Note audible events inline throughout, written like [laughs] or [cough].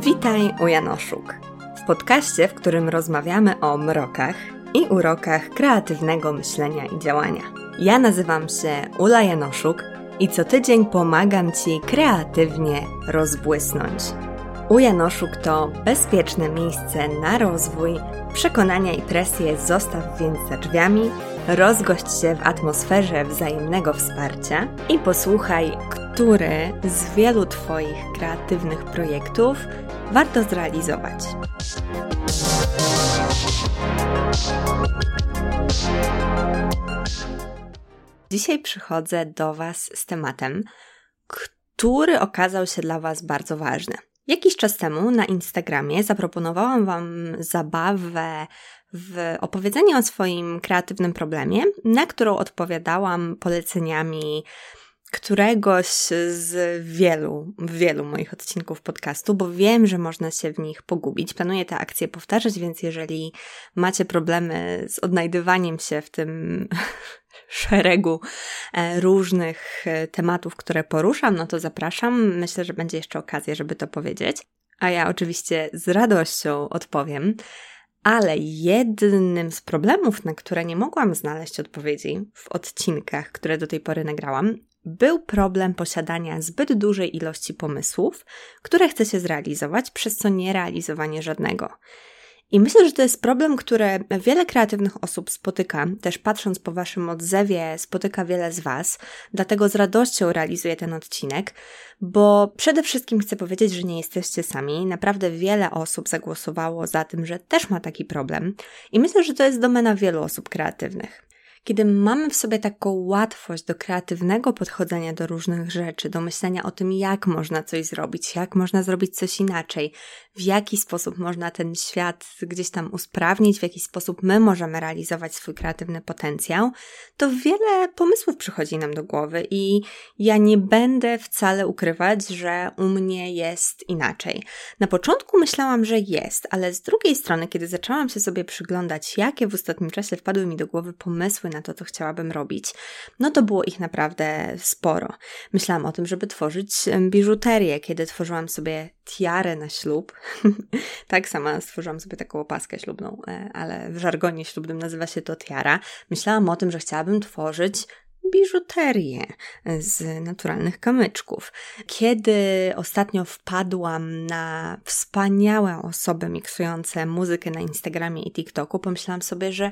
Witaj u Janoszuk. W podcaście, w którym rozmawiamy o mrokach i urokach kreatywnego myślenia i działania. Ja nazywam się Ula Janoszuk i co tydzień pomagam Ci kreatywnie rozbłysnąć. U Janoszuk to bezpieczne miejsce na rozwój, przekonania i presję zostaw więc za drzwiami, rozgość się w atmosferze wzajemnego wsparcia i posłuchaj, który z wielu Twoich kreatywnych projektów warto zrealizować. Dzisiaj przychodzę do Was z tematem, który okazał się dla Was bardzo ważny. Jakiś czas temu na Instagramie zaproponowałam Wam zabawę w opowiedzeniu o swoim kreatywnym problemie, na którą odpowiadałam poleceniami któregoś z wielu, wielu moich odcinków podcastu, bo wiem, że można się w nich pogubić. Planuję te akcje powtarzać, więc jeżeli macie problemy z odnajdywaniem się w tym [laughs] szeregu e, różnych e, tematów, które poruszam, no to zapraszam. Myślę, że będzie jeszcze okazja, żeby to powiedzieć. A ja oczywiście z radością odpowiem. Ale jednym z problemów, na które nie mogłam znaleźć odpowiedzi w odcinkach, które do tej pory nagrałam, był problem posiadania zbyt dużej ilości pomysłów, które chce się zrealizować, przez co nie realizowanie żadnego. I myślę, że to jest problem, który wiele kreatywnych osób spotyka, też patrząc po Waszym odzewie, spotyka wiele z Was, dlatego z radością realizuję ten odcinek, bo przede wszystkim chcę powiedzieć, że nie jesteście sami. Naprawdę wiele osób zagłosowało za tym, że też ma taki problem, i myślę, że to jest domena wielu osób kreatywnych. Kiedy mamy w sobie taką łatwość do kreatywnego podchodzenia do różnych rzeczy, do myślenia o tym, jak można coś zrobić, jak można zrobić coś inaczej, w jaki sposób można ten świat gdzieś tam usprawnić, w jaki sposób my możemy realizować swój kreatywny potencjał, to wiele pomysłów przychodzi nam do głowy i ja nie będę wcale ukrywać, że u mnie jest inaczej. Na początku myślałam, że jest, ale z drugiej strony, kiedy zaczęłam się sobie przyglądać, jakie w ostatnim czasie wpadły mi do głowy pomysły na to, co chciałabym robić, no to było ich naprawdę sporo. Myślałam o tym, żeby tworzyć biżuterię, kiedy tworzyłam sobie tiarę na ślub. [laughs] tak, sama stworzyłam sobie taką opaskę ślubną, e, ale w żargonie ślubnym nazywa się to tiara. Myślałam o tym, że chciałabym tworzyć biżuterię z naturalnych kamyczków. Kiedy ostatnio wpadłam na wspaniałe osoby miksujące muzykę na Instagramie i TikToku, pomyślałam sobie, że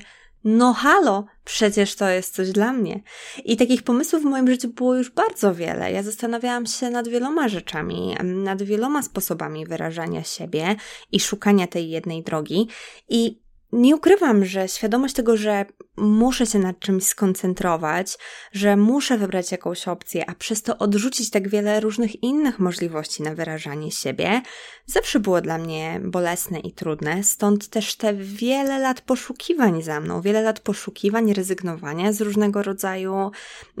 no halo, przecież to jest coś dla mnie. I takich pomysłów w moim życiu było już bardzo wiele. Ja zastanawiałam się nad wieloma rzeczami, nad wieloma sposobami wyrażania siebie i szukania tej jednej drogi. I nie ukrywam, że świadomość tego, że muszę się nad czymś skoncentrować, że muszę wybrać jakąś opcję, a przez to odrzucić tak wiele różnych innych możliwości na wyrażanie siebie, zawsze było dla mnie bolesne i trudne. Stąd też te wiele lat poszukiwań za mną, wiele lat poszukiwań, rezygnowania z różnego rodzaju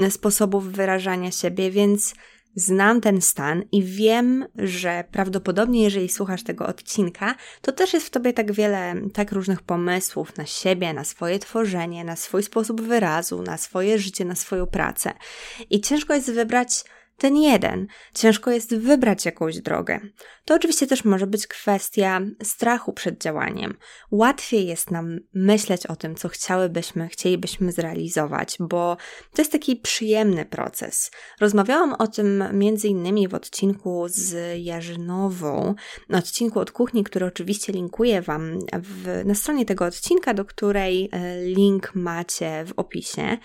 sposobów wyrażania siebie, więc Znam ten stan i wiem, że prawdopodobnie, jeżeli słuchasz tego odcinka, to też jest w tobie tak wiele, tak różnych pomysłów na siebie, na swoje tworzenie, na swój sposób wyrazu, na swoje życie, na swoją pracę. I ciężko jest wybrać ten jeden. Ciężko jest wybrać jakąś drogę. To oczywiście też może być kwestia strachu przed działaniem. Łatwiej jest nam myśleć o tym, co chciałybyśmy, chcielibyśmy zrealizować, bo to jest taki przyjemny proces. Rozmawiałam o tym między innymi w odcinku z Jarzynową, odcinku od kuchni, który oczywiście linkuję Wam w, na stronie tego odcinka, do której e, link macie w opisie.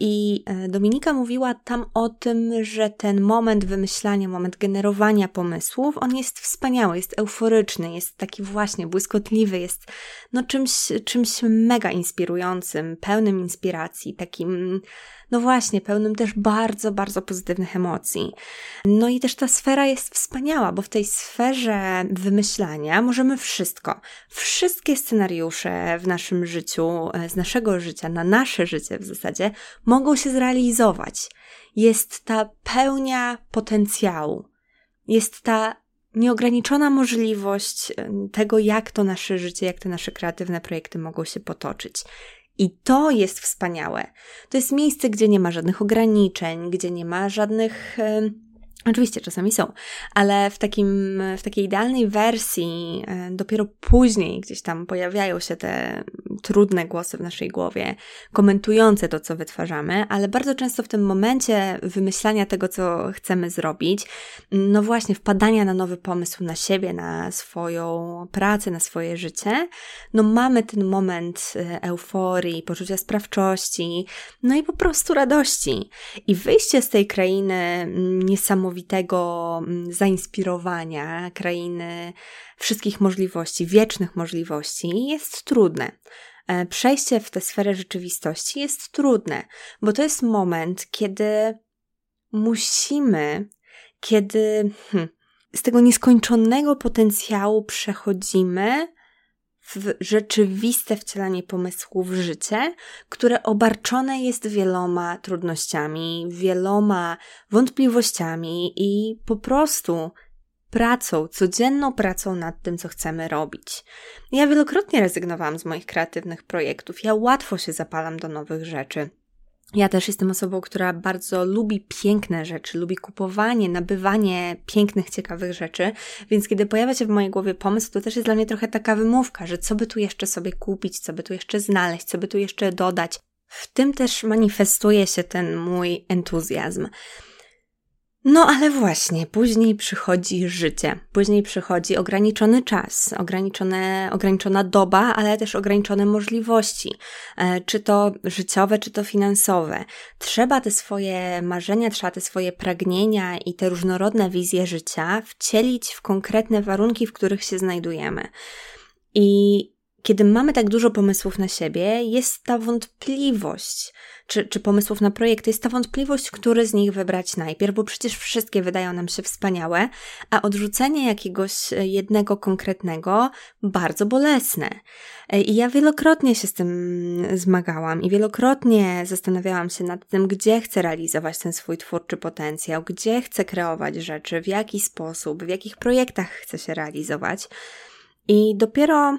I e, Dominika mówiła tam o tym, że ten ten moment wymyślania, moment generowania pomysłów, on jest wspaniały, jest euforyczny, jest taki właśnie błyskotliwy, jest no czymś, czymś mega inspirującym, pełnym inspiracji, takim no właśnie, pełnym też bardzo, bardzo pozytywnych emocji. No i też ta sfera jest wspaniała, bo w tej sferze wymyślania możemy wszystko. Wszystkie scenariusze w naszym życiu, z naszego życia, na nasze życie w zasadzie, mogą się zrealizować. Jest ta pełnia potencjału. Jest ta nieograniczona możliwość e, tego, jak to nasze życie, jak te nasze kreatywne projekty mogą się potoczyć. I to jest wspaniałe. To jest miejsce, gdzie nie ma żadnych ograniczeń, gdzie nie ma żadnych Oczywiście czasami są, ale w, takim, w takiej idealnej wersji e, dopiero później gdzieś tam pojawiają się te trudne głosy w naszej głowie, komentujące to, co wytwarzamy, ale bardzo często w tym momencie wymyślania tego, co chcemy zrobić, no właśnie wpadania na nowy pomysł na siebie, na swoją pracę, na swoje życie, no mamy ten moment e, euforii, poczucia sprawczości, no i po prostu radości. I wyjście z tej krainy mm, niesamowite, niesamowitego mm, zainspirowania, krainy wszystkich możliwości, wiecznych możliwości, jest trudne. E, przejście w tę sferę rzeczywistości jest trudne, bo to jest moment, kiedy musimy, kiedy hmm, z tego nieskończonego potencjału przechodzimy w rzeczywiste wcielanie pomysłów w życie, które obarczone jest wieloma trudnościami, wieloma wątpliwościami i po prostu pracą, codzienną pracą nad tym, co chcemy robić. Ja wielokrotnie rezygnowałam z moich kreatywnych projektów, ja łatwo się zapalam do nowych rzeczy. Ja też jestem osobą, która bardzo lubi piękne rzeczy, lubi kupowanie, nabywanie pięknych, ciekawych rzeczy, więc kiedy pojawia się w mojej głowie pomysł, to też jest dla mnie trochę taka wymówka, że co by tu jeszcze sobie kupić, co by tu jeszcze znaleźć, co by tu jeszcze dodać. W tym też manifestuje się ten mój entuzjazm. No ale właśnie, później przychodzi życie, później przychodzi ograniczony czas, ograniczone, ograniczona doba, ale też ograniczone możliwości, e, czy to życiowe, czy to finansowe. Trzeba te swoje marzenia, trzeba te swoje pragnienia i te różnorodne wizje życia wcielić w konkretne warunki, w których się znajdujemy. I kiedy mamy tak dużo pomysłów na siebie, jest ta wątpliwość, czy, czy pomysłów na projekt, jest ta wątpliwość, który z nich wybrać najpierw, bo przecież wszystkie wydają nam się wspaniałe, a odrzucenie jakiegoś jednego konkretnego bardzo bolesne. I ja wielokrotnie się z tym zmagałam i wielokrotnie zastanawiałam się nad tym, gdzie chcę realizować ten swój twórczy potencjał, gdzie chcę kreować rzeczy, w jaki sposób, w jakich projektach chcę się realizować. I dopiero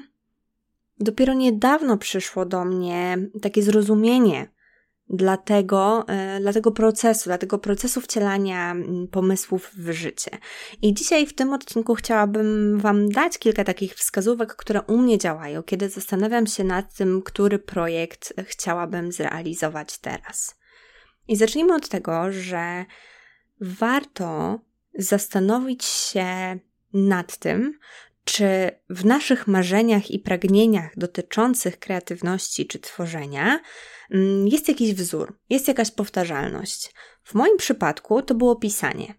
Dopiero niedawno przyszło do mnie takie zrozumienie dla tego, e, dla tego procesu, dla tego procesu wcielania mm, pomysłów w życie. I dzisiaj w tym odcinku chciałabym Wam dać kilka takich wskazówek, które u mnie działają, kiedy zastanawiam się nad tym, który projekt chciałabym zrealizować teraz. I zacznijmy od tego, że warto zastanowić się nad tym, czy w naszych marzeniach i pragnieniach dotyczących kreatywności czy tworzenia mm, jest jakiś wzór, jest jakaś powtarzalność. W moim przypadku to było pisanie.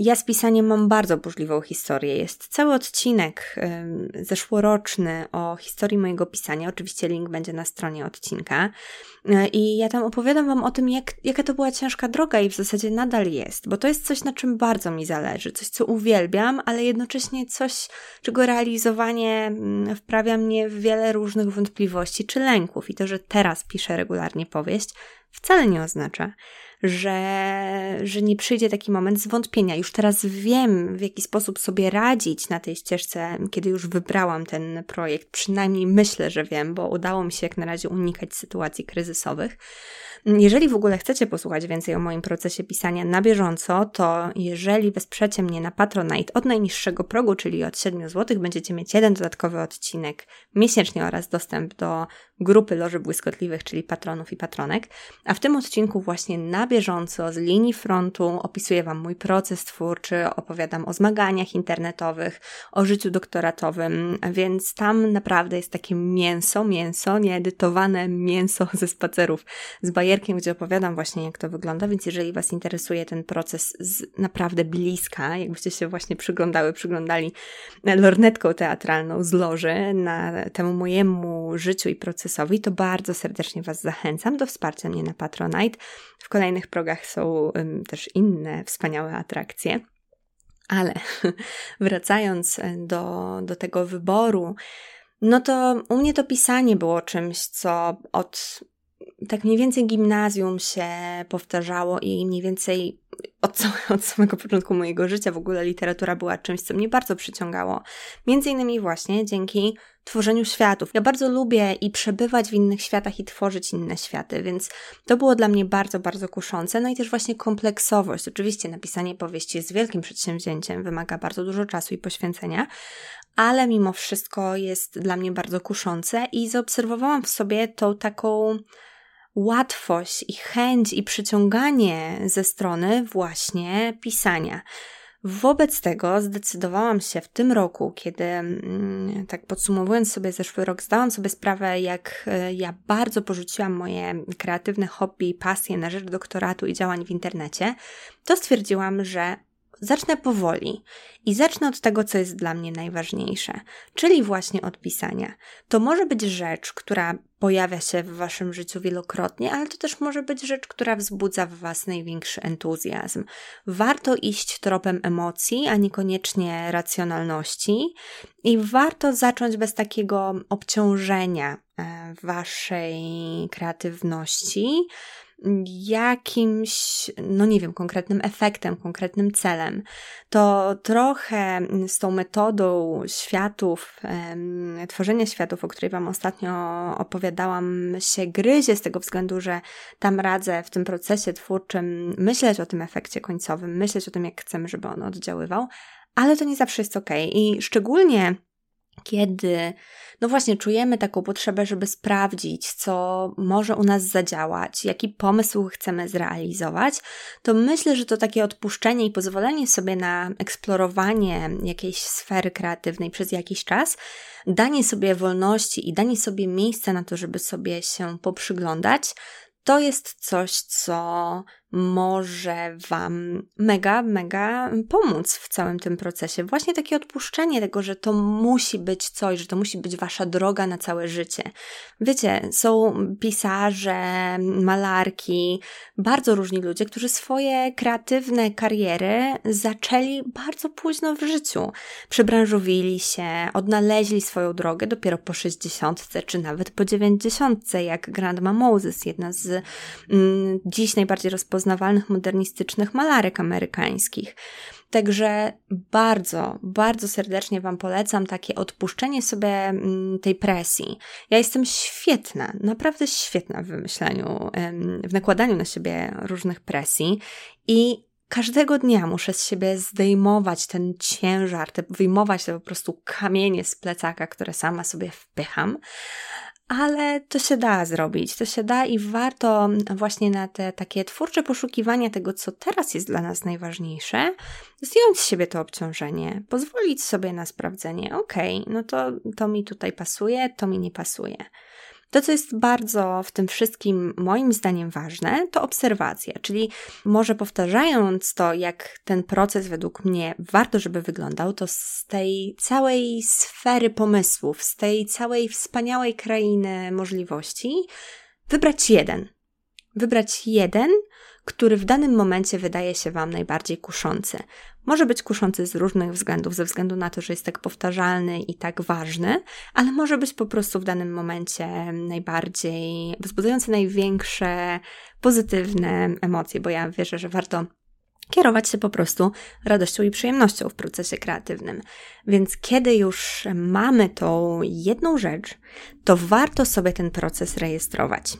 Ja z pisaniem mam bardzo burzliwą historię. Jest cały odcinek zeszłoroczny o historii mojego pisania. Oczywiście link będzie na stronie odcinka. Y, I ja tam opowiadam Wam o tym, jak, jaka to była ciężka droga i w zasadzie nadal jest, bo to jest coś, na czym bardzo mi zależy, coś, co uwielbiam, ale jednocześnie coś, czego realizowanie y, wprawia mnie w wiele różnych wątpliwości czy lęków. I to, że teraz piszę regularnie powieść, wcale nie oznacza, że, że nie przyjdzie taki moment zwątpienia. Już teraz wiem, w jaki sposób sobie radzić na tej ścieżce, kiedy już wybrałam ten projekt. Przynajmniej myślę, że wiem, bo udało mi się jak na razie unikać sytuacji kryzysowych. Jeżeli w ogóle chcecie posłuchać więcej o moim procesie pisania na bieżąco, to jeżeli wesprzecie mnie na Patronite od najniższego progu, czyli od 7 zł, będziecie mieć jeden dodatkowy odcinek miesięcznie oraz dostęp do grupy Loży Błyskotliwych, czyli patronów i patronek. A w tym odcinku właśnie na bieżąco z linii frontu opisuję Wam mój proces twórczy, opowiadam o zmaganiach internetowych, o życiu doktoratowym, więc tam naprawdę jest takie mięso, mięso, nieedytowane mięso [laughs] ze spacerów z bajerkiem, gdzie opowiadam właśnie jak to wygląda, więc jeżeli Was interesuje ten proces z naprawdę bliska, jakbyście się właśnie przyglądały, przyglądali lornetką teatralną z loży na temu mojemu życiu i procesowi, to bardzo serdecznie Was zachęcam do wsparcia mnie na Patronite. W kolejnych progach są też inne wspaniałe atrakcje. Ale [laughs] wracając do, do tego wyboru, no to u mnie to pisanie było czymś, co od tak mniej więcej gimnazjum się powtarzało i mniej więcej od, [laughs] od samego początku mojego życia w ogóle literatura była czymś, co mnie bardzo przyciągało. Między innymi właśnie dzięki tworzeniu światów. Ja bardzo lubię i przebywać w innych światach i tworzyć inne światy, więc to było dla mnie bardzo, bardzo kuszące. No i też właśnie kompleksowość. Oczywiście napisanie powieści jest wielkim przedsięwzięciem, wymaga bardzo dużo czasu i poświęcenia, ale mimo wszystko jest dla mnie bardzo kuszące i zaobserwowałam w sobie tą taką łatwość i chęć i przyciąganie ze strony właśnie pisania. Wobec tego zdecydowałam się w tym roku, kiedy, mm, tak podsumowując sobie zeszły rok, zdałam sobie sprawę, jak e, ja bardzo porzuciłam moje kreatywne hobby i pasje na rzecz doktoratu i działań w internecie, to stwierdziłam, że zacznę powoli i zacznę od tego, co jest dla mnie najważniejsze, czyli właśnie od pisania. To może być rzecz, która pojawia się w waszym życiu wielokrotnie, ale to też może być rzecz, która wzbudza w was największy entuzjazm. Warto iść tropem emocji, a niekoniecznie racjonalności i warto zacząć bez takiego obciążenia e, waszej kreatywności jakimś, no nie wiem, konkretnym efektem, konkretnym celem. To trochę z tą metodą światów, tworzenia światów, o której Wam ostatnio opowiadałam, się gryzie z tego względu, że tam radzę w tym procesie twórczym myśleć o tym efekcie końcowym, myśleć o tym, jak chcemy, żeby on oddziaływał, ale to nie zawsze jest ok. I szczególnie kiedy, no właśnie, czujemy taką potrzebę, żeby sprawdzić, co może u nas zadziałać, jaki pomysł chcemy zrealizować, to myślę, że to takie odpuszczenie i pozwolenie sobie na eksplorowanie jakiejś sfery kreatywnej przez jakiś czas, danie sobie wolności i danie sobie miejsca na to, żeby sobie się poprzyglądać, to jest coś, co może Wam mega, mega pomóc w całym tym procesie. Właśnie takie odpuszczenie tego, że to musi być coś, że to musi być Wasza droga na całe życie. Wiecie, są pisarze, malarki, bardzo różni ludzie, którzy swoje kreatywne kariery zaczęli bardzo późno w życiu. Przebranżowili się, odnaleźli swoją drogę dopiero po 60 czy nawet po 90, jak Grandma Moses, jedna z mm, dziś najbardziej rozpoznawalnych modernistycznych malarek amerykańskich. Także bardzo, bardzo serdecznie Wam polecam takie odpuszczenie sobie mm, tej presji. Ja jestem świetna, naprawdę świetna w wymyślaniu, w nakładaniu na siebie różnych presji i każdego dnia muszę z siebie zdejmować ten ciężar, te, wyjmować te po prostu kamienie z plecaka, które sama sobie wpycham ale to się da zrobić, to się da i warto właśnie na te takie twórcze poszukiwania tego, co teraz jest dla nas najważniejsze, zdjąć z siebie to obciążenie, pozwolić sobie na sprawdzenie, okej, okay, no to, to mi tutaj pasuje, to mi nie pasuje. To, co jest bardzo w tym wszystkim moim zdaniem ważne, to obserwacja, czyli może powtarzając to, jak ten proces według mnie warto, żeby wyglądał, to z tej całej sfery pomysłów, z tej całej wspaniałej krainy możliwości, wybrać jeden. Wybrać jeden, który w danym momencie wydaje się Wam najbardziej kuszący. Może być kuszący z różnych względów, ze względu na to, że jest tak powtarzalny i tak ważny, ale może być po prostu w danym momencie najbardziej wzbudzający największe pozytywne emocje, bo ja wierzę, że warto kierować się po prostu radością i przyjemnością w procesie kreatywnym. Więc kiedy już mamy tą jedną rzecz, to warto sobie ten proces rejestrować.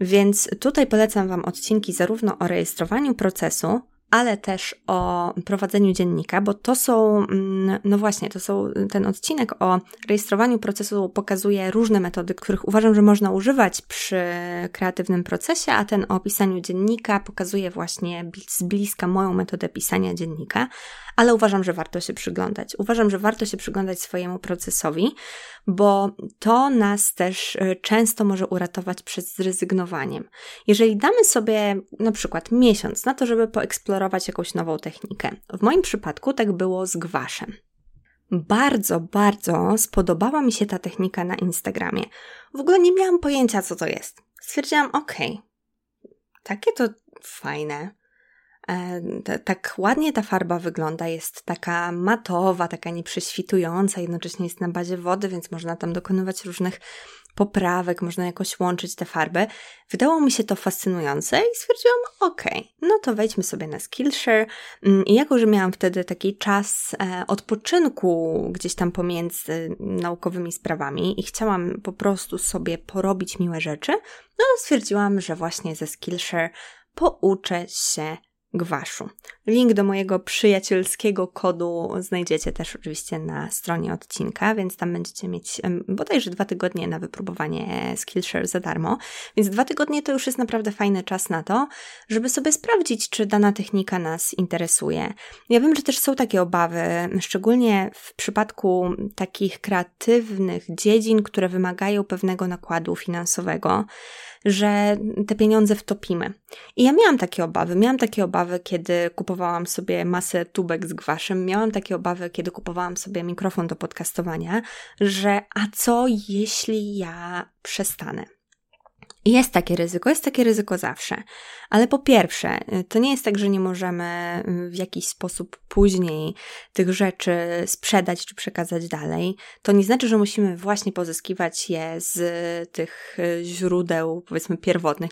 Więc tutaj polecam Wam odcinki zarówno o rejestrowaniu procesu, ale też o prowadzeniu dziennika, bo to są, mm, no właśnie, to są ten odcinek o rejestrowaniu procesu pokazuje różne metody, których uważam, że można używać przy kreatywnym procesie, a ten o pisaniu dziennika pokazuje właśnie z bliska moją metodę pisania dziennika, ale uważam, że warto się przyglądać. Uważam, że warto się przyglądać swojemu procesowi, bo to nas też y, często może uratować przed zrezygnowaniem. Jeżeli damy sobie na przykład miesiąc na to, żeby poeksplorować jakąś nową technikę, w moim przypadku tak było z gwaszem. Bardzo, bardzo spodobała mi się ta technika na Instagramie. W ogóle nie miałam pojęcia, co to jest. Stwierdziłam, okay, takie to fajne. E, tak ładnie ta farba wygląda, jest taka matowa, taka nieprześwitująca, jednocześnie jest na bazie wody, więc można tam dokonywać różnych poprawek, można jakoś łączyć te farby. Wydało mi się to fascynujące i stwierdziłam, ok, no to wejdźmy sobie na Skillshare. Mm, I jako, że miałam wtedy taki czas e, odpoczynku gdzieś tam pomiędzy naukowymi sprawami i chciałam po prostu sobie porobić miłe rzeczy, no stwierdziłam, że właśnie ze Skillshare pouczę się gwaszu. Link do mojego przyjacielskiego kodu znajdziecie też oczywiście na stronie odcinka, więc tam będziecie mieć bodajże dwa tygodnie na wypróbowanie Skillshare za darmo. Więc dwa tygodnie to już jest naprawdę fajny czas na to, żeby sobie sprawdzić, czy dana technika nas interesuje. Ja wiem, że też są takie obawy, szczególnie w przypadku takich kreatywnych dziedzin, które wymagają pewnego nakładu finansowego że te pieniądze wtopimy. I ja miałam takie obawy. Miałam takie obawy, kiedy kupowałam sobie masę tubek z gwaszem. Miałam takie obawy, kiedy kupowałam sobie mikrofon do podcastowania, że a co jeśli ja przestanę? Jest takie ryzyko, jest takie ryzyko zawsze. Ale po pierwsze, to nie jest tak, że nie możemy w jakiś sposób później tych rzeczy sprzedać czy przekazać dalej. To nie znaczy, że musimy właśnie pozyskiwać je z tych źródeł, powiedzmy, pierwotnych.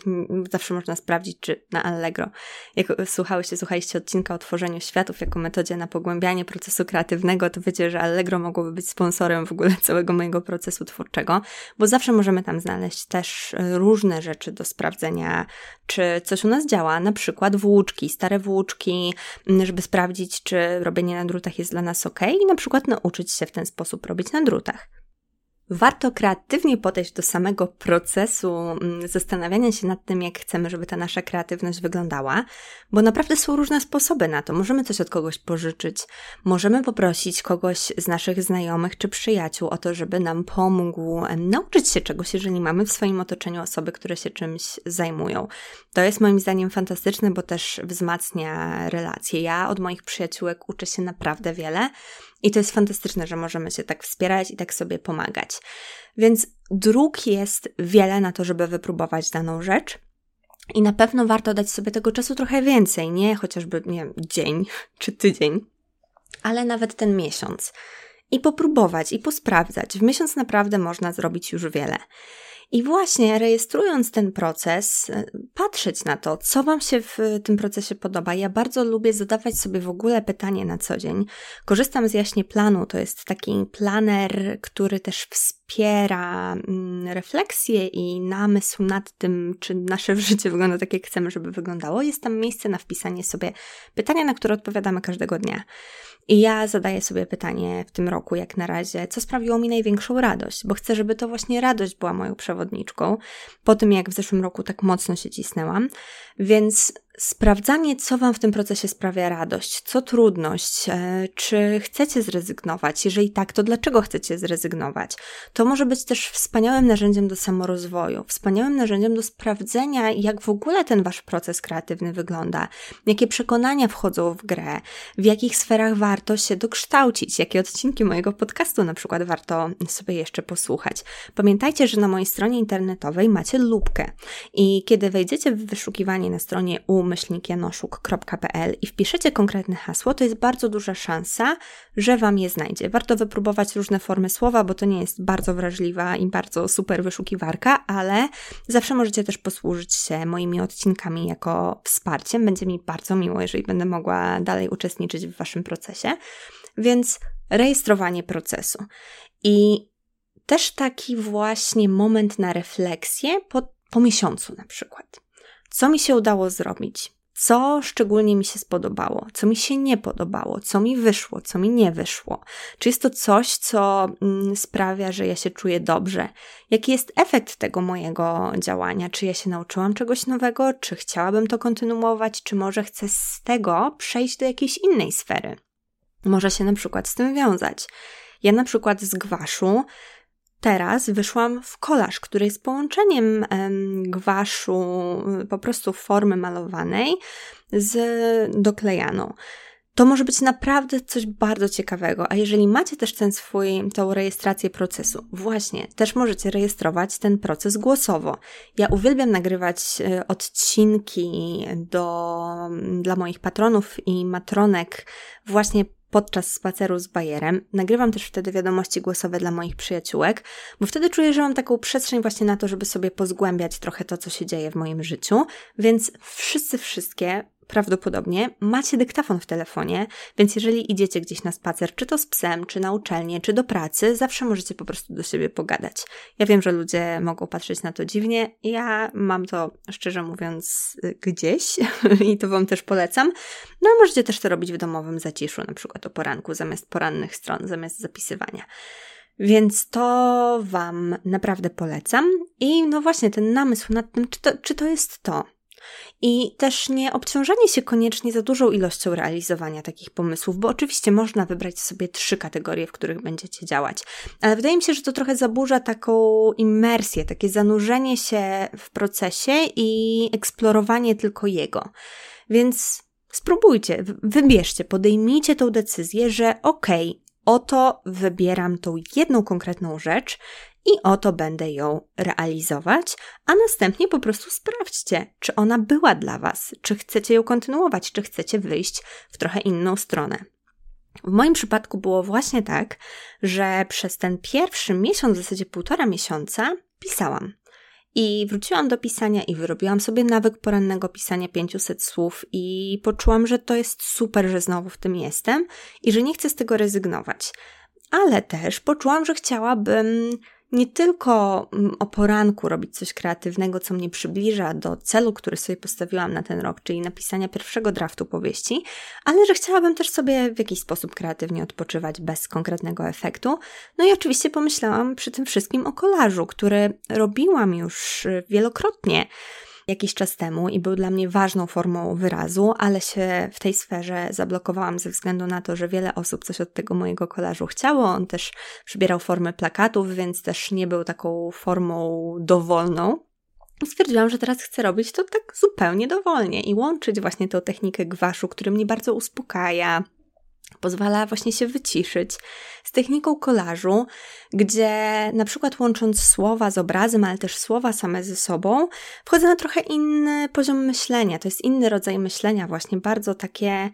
Zawsze można sprawdzić, czy na Allegro, jak słuchałyście, słuchaliście odcinka o tworzeniu światów jako metodzie na pogłębianie procesu kreatywnego, to wiecie, że Allegro mogłoby być sponsorem w ogóle [laughs] całego mojego procesu twórczego, bo zawsze możemy tam znaleźć też różne rzeczy do sprawdzenia, czy coś u nas działa, na przykład włóczki, stare włóczki, mm, żeby sprawdzić, czy robienie na drutach jest dla nas ok i na przykład nauczyć się w ten sposób robić na drutach. Warto kreatywnie podejść do samego procesu mm, zastanawiania się nad tym, jak chcemy, żeby ta nasza kreatywność wyglądała, bo naprawdę są różne sposoby na to. Możemy coś od kogoś pożyczyć, możemy poprosić kogoś z naszych znajomych czy przyjaciół o to, żeby nam pomógł nauczyć się czegoś, jeżeli mamy w swoim otoczeniu osoby, które się czymś zajmują. To jest moim zdaniem fantastyczne, bo też wzmacnia relacje. Ja od moich przyjaciółek uczę się naprawdę wiele i to jest fantastyczne, że możemy się tak wspierać i tak sobie pomagać. Więc dróg jest wiele na to, żeby wypróbować daną rzecz. I na pewno warto dać sobie tego czasu trochę więcej, nie chociażby, nie wiem, dzień [laughs] czy tydzień, ale nawet ten miesiąc. I popróbować, i posprawdzać. W miesiąc naprawdę można zrobić już wiele. I właśnie rejestrując ten proces, e, patrzeć na to, co Wam się w tym procesie podoba. Ja bardzo lubię zadawać sobie w ogóle pytanie na co dzień. Korzystam z Jaśnie Planu, to jest taki planer, który też wspiera mm, refleksję i namysł nad tym, czy nasze [laughs] życie wygląda tak, jak chcemy, żeby wyglądało. Jest tam miejsce na wpisanie sobie pytania, na które odpowiadamy każdego dnia. I ja zadaję sobie pytanie w tym roku, jak na razie, co sprawiło mi największą radość, bo chcę, żeby to właśnie radość była moją przewodniczką, po tym jak w zeszłym roku tak mocno się cisnęłam. Więc sprawdzanie, co Wam w tym procesie sprawia radość, co trudność, e, czy chcecie zrezygnować. Jeżeli tak, to dlaczego chcecie zrezygnować? To może być też wspaniałym narzędziem do samorozwoju, wspaniałym narzędziem do sprawdzenia, jak w ogóle ten Wasz proces kreatywny wygląda, jakie przekonania wchodzą w grę, w jakich sferach warto się dokształcić, jakie odcinki mojego podcastu na przykład warto sobie jeszcze posłuchać. Pamiętajcie, że na mojej stronie internetowej macie lubkę i kiedy wejdziecie w wyszukiwanie na stronie um myślnikjanoszuk.pl i wpiszecie konkretne hasło, to jest bardzo duża szansa, że Wam je znajdzie. Warto wypróbować różne formy słowa, bo to nie jest bardzo wrażliwa i bardzo super wyszukiwarka, ale zawsze możecie też posłużyć się moimi odcinkami jako wsparciem. Będzie mi bardzo miło, jeżeli będę mogła dalej uczestniczyć w Waszym procesie. Więc rejestrowanie procesu. I też taki właśnie moment na refleksję po, po miesiącu na przykład co mi się udało zrobić, co szczególnie mi się spodobało, co mi się nie podobało, co mi wyszło, co mi nie wyszło. Czy jest to coś, co mm, sprawia, że ja się czuję dobrze? Jaki jest efekt tego mojego działania? Czy ja się nauczyłam czegoś nowego? Czy chciałabym to kontynuować? Czy może chcę z tego przejść do jakiejś innej sfery? Może się na przykład z tym wiązać. Ja na przykład z gwaszu Teraz wyszłam w kolaż, który jest połączeniem gwaszu, po prostu formy malowanej z doklejaną. To może być naprawdę coś bardzo ciekawego, a jeżeli macie też ten swój, tą rejestrację procesu, właśnie, też możecie rejestrować ten proces głosowo. Ja uwielbiam nagrywać e, odcinki do, dla moich patronów i matronek właśnie podczas spaceru z bajerem. Nagrywam też wtedy wiadomości głosowe dla moich przyjaciółek, bo wtedy czuję, że mam taką przestrzeń właśnie na to, żeby sobie pozgłębiać trochę to, co się dzieje w moim życiu. Więc wszyscy, wszystkie prawdopodobnie macie dyktafon w telefonie, więc jeżeli idziecie gdzieś na spacer, czy to z psem, czy na uczelnię, czy do pracy, zawsze możecie po prostu do siebie pogadać. Ja wiem, że ludzie mogą patrzeć na to dziwnie, ja mam to szczerze mówiąc gdzieś [laughs] i to Wam też polecam. No a możecie też to robić w domowym zaciszu, na przykład o poranku, zamiast porannych stron, zamiast zapisywania. Więc to Wam naprawdę polecam. I no właśnie ten namysł nad tym, czy to, czy to jest to. I też nie obciążanie się koniecznie za dużą ilością realizowania takich pomysłów, bo oczywiście można wybrać sobie trzy kategorie, w których będziecie działać, ale wydaje mi się, że to trochę zaburza taką imersję, takie zanurzenie się w procesie i eksplorowanie tylko jego. Więc spróbujcie, wybierzcie, podejmijcie tą decyzję, że okej, okay, oto wybieram tą jedną konkretną rzecz i oto będę ją realizować, a następnie po prostu sprawdźcie, czy ona była dla Was, czy chcecie ją kontynuować, czy chcecie wyjść w trochę inną stronę. W moim przypadku było właśnie tak, że przez ten pierwszy miesiąc, w zasadzie półtora miesiąca, pisałam. I wróciłam do pisania i wyrobiłam sobie nawyk porannego pisania 500 słów i poczułam, że to jest super, że znowu w tym jestem i że nie chcę z tego rezygnować. Ale też poczułam, że chciałabym nie tylko mm, o poranku robić coś kreatywnego, co mnie przybliża do celu, który sobie postawiłam na ten rok, czyli napisania pierwszego draftu powieści, ale że chciałabym też sobie w jakiś sposób kreatywnie odpoczywać bez konkretnego efektu. No i oczywiście pomyślałam przy tym wszystkim o kolażu, który robiłam już wielokrotnie jakiś czas temu i był dla mnie ważną formą wyrazu, ale się w tej sferze zablokowałam ze względu na to, że wiele osób coś od tego mojego kolażu chciało. On też przybierał formę plakatów, więc też nie był taką formą dowolną. Stwierdziłam, że teraz chcę robić to tak zupełnie dowolnie i łączyć właśnie tę technikę gwaszu, który mnie bardzo uspokaja, pozwala właśnie się wyciszyć z techniką kolażu, gdzie na przykład łącząc słowa z obrazem, ale też słowa same ze sobą, wchodzę na trochę inny poziom myślenia. To jest inny rodzaj myślenia, właśnie bardzo takie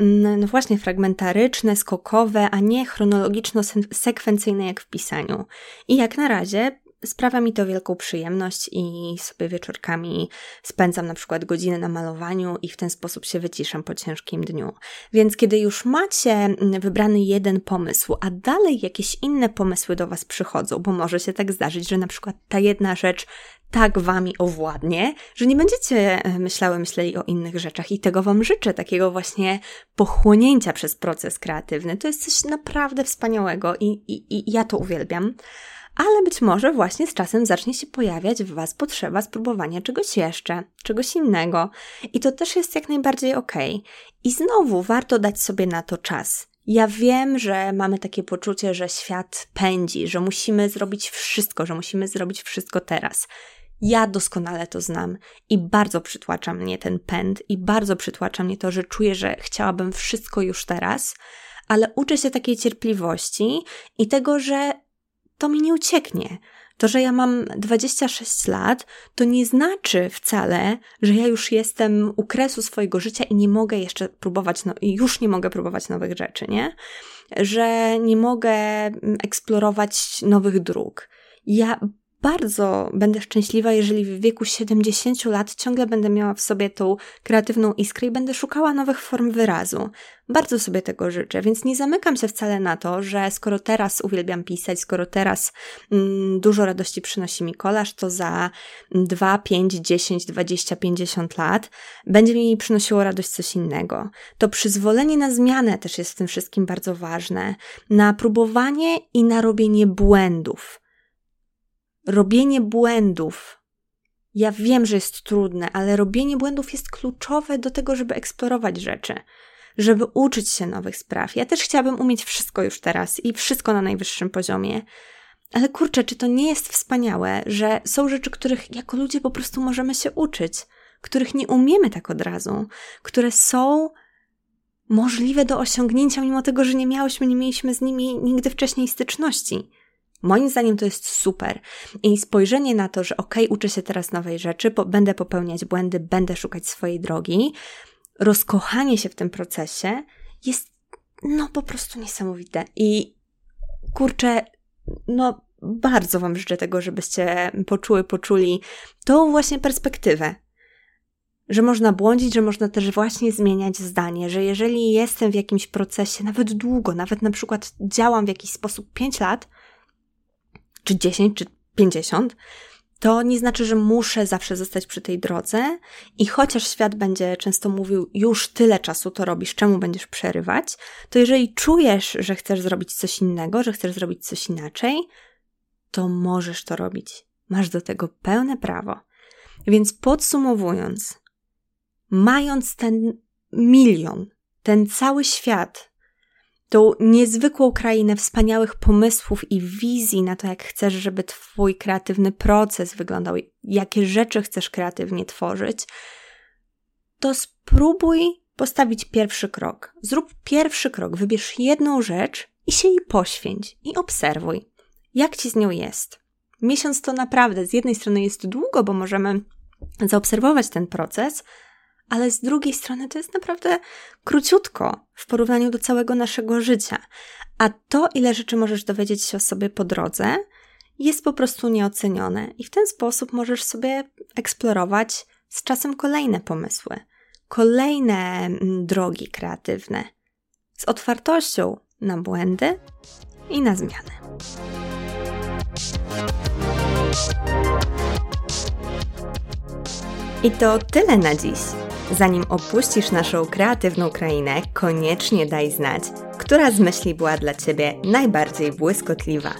mm, no właśnie fragmentaryczne, skokowe, a nie chronologiczno-sekwencyjne jak w pisaniu. I jak na razie Sprawia mi to wielką przyjemność i sobie wieczorkami spędzam na przykład godzinę na malowaniu i w ten sposób się wyciszam po ciężkim dniu. Więc kiedy już macie mm, wybrany jeden pomysł, a dalej jakieś inne pomysły do Was przychodzą, bo może się tak zdarzyć, że na przykład ta jedna rzecz tak Wami owładnie, że nie będziecie e, myślały, myśleli o innych rzeczach i tego Wam życzę, takiego właśnie pochłonięcia przez proces kreatywny. To jest coś naprawdę wspaniałego i, i, i ja to uwielbiam ale być może właśnie z czasem zacznie się pojawiać w Was potrzeba spróbowania czegoś jeszcze, czegoś innego. I to też jest jak najbardziej ok. I znowu warto dać sobie na to czas. Ja wiem, że mamy takie poczucie, że świat pędzi, że musimy zrobić wszystko, że musimy zrobić wszystko teraz. Ja doskonale to znam i bardzo przytłacza mnie ten pęd, i bardzo przytłacza mnie to, że czuję, że chciałabym wszystko już teraz, ale uczę się takiej cierpliwości i tego, że to mi nie ucieknie. To, że ja mam 26 lat, to nie znaczy wcale, że ja już jestem u kresu swojego życia i nie mogę jeszcze próbować, no, już nie mogę próbować nowych rzeczy, nie? Że nie mogę mm, eksplorować nowych dróg. Ja bardzo będę szczęśliwa, jeżeli w wieku 70 lat ciągle będę miała w sobie tą kreatywną iskrę i będę szukała nowych form wyrazu. Bardzo sobie tego życzę, więc nie zamykam się wcale na to, że skoro teraz uwielbiam pisać, skoro teraz mm, dużo radości przynosi mi kolaż, to za 2, 5, 10, 20, 50 lat będzie mi przynosiło radość coś innego. To przyzwolenie na zmianę też jest w tym wszystkim bardzo ważne, na próbowanie i na robienie błędów robienie błędów. Ja wiem, że jest trudne, ale robienie błędów jest kluczowe do tego, żeby eksplorować rzeczy, żeby uczyć się nowych spraw. Ja też chciałabym umieć wszystko już teraz i wszystko na najwyższym poziomie. Ale kurczę, czy to nie jest wspaniałe, że są rzeczy, których jako ludzie po prostu możemy się uczyć, których nie umiemy tak od razu, które są możliwe do osiągnięcia, mimo tego, że nie miałyśmy, nie mieliśmy z nimi nigdy wcześniej styczności. Moim zdaniem to jest super. I spojrzenie na to, że okej, okay, uczę się teraz nowej rzeczy, po, będę popełniać błędy, będę szukać swojej drogi, rozkochanie się w tym procesie jest no po prostu niesamowite. I kurczę, no bardzo Wam życzę tego, żebyście poczuły, poczuli tą właśnie perspektywę. Że można błądzić, że można też właśnie zmieniać zdanie, że jeżeli jestem w jakimś procesie, nawet długo, nawet na przykład działam w jakiś sposób 5 lat, czy 10, czy 50, to nie znaczy, że muszę zawsze zostać przy tej drodze i chociaż świat będzie często mówił, już tyle czasu to robisz, czemu będziesz przerywać, to jeżeli czujesz, że chcesz zrobić coś innego, że chcesz zrobić coś inaczej, to możesz to robić. Masz do tego pełne prawo. Więc podsumowując, mając ten milion, ten cały świat, tą niezwykłą krainę wspaniałych pomysłów i wizji na to, jak chcesz, żeby Twój kreatywny proces wyglądał, jakie rzeczy chcesz kreatywnie tworzyć, to spróbuj postawić pierwszy krok. Zrób pierwszy krok, wybierz jedną rzecz i się jej poświęć i obserwuj, jak ci z nią jest. Miesiąc to naprawdę z jednej strony jest długo, bo możemy zaobserwować ten proces, ale z drugiej strony to jest naprawdę króciutko w porównaniu do całego naszego życia. A to, ile rzeczy możesz dowiedzieć się o sobie po drodze, jest po prostu nieocenione, i w ten sposób możesz sobie eksplorować z czasem kolejne pomysły, kolejne mm, drogi kreatywne, z otwartością na błędy i na zmiany. I to tyle na dziś. Zanim opuścisz naszą kreatywną krainę, koniecznie daj znać, która z myśli była dla Ciebie najbardziej błyskotliwa.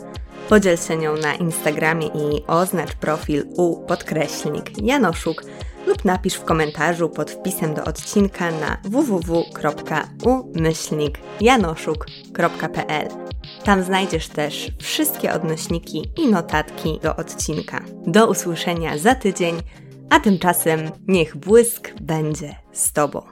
Podziel się nią na Instagramie i oznacz profil u podkreślnik Janoszuk lub napisz w komentarzu pod wpisem do odcinka na www.umyślnikjanoszuk.pl. Tam znajdziesz też wszystkie odnośniki i notatki do odcinka. Do usłyszenia za tydzień a tymczasem niech błysk będzie z Tobą.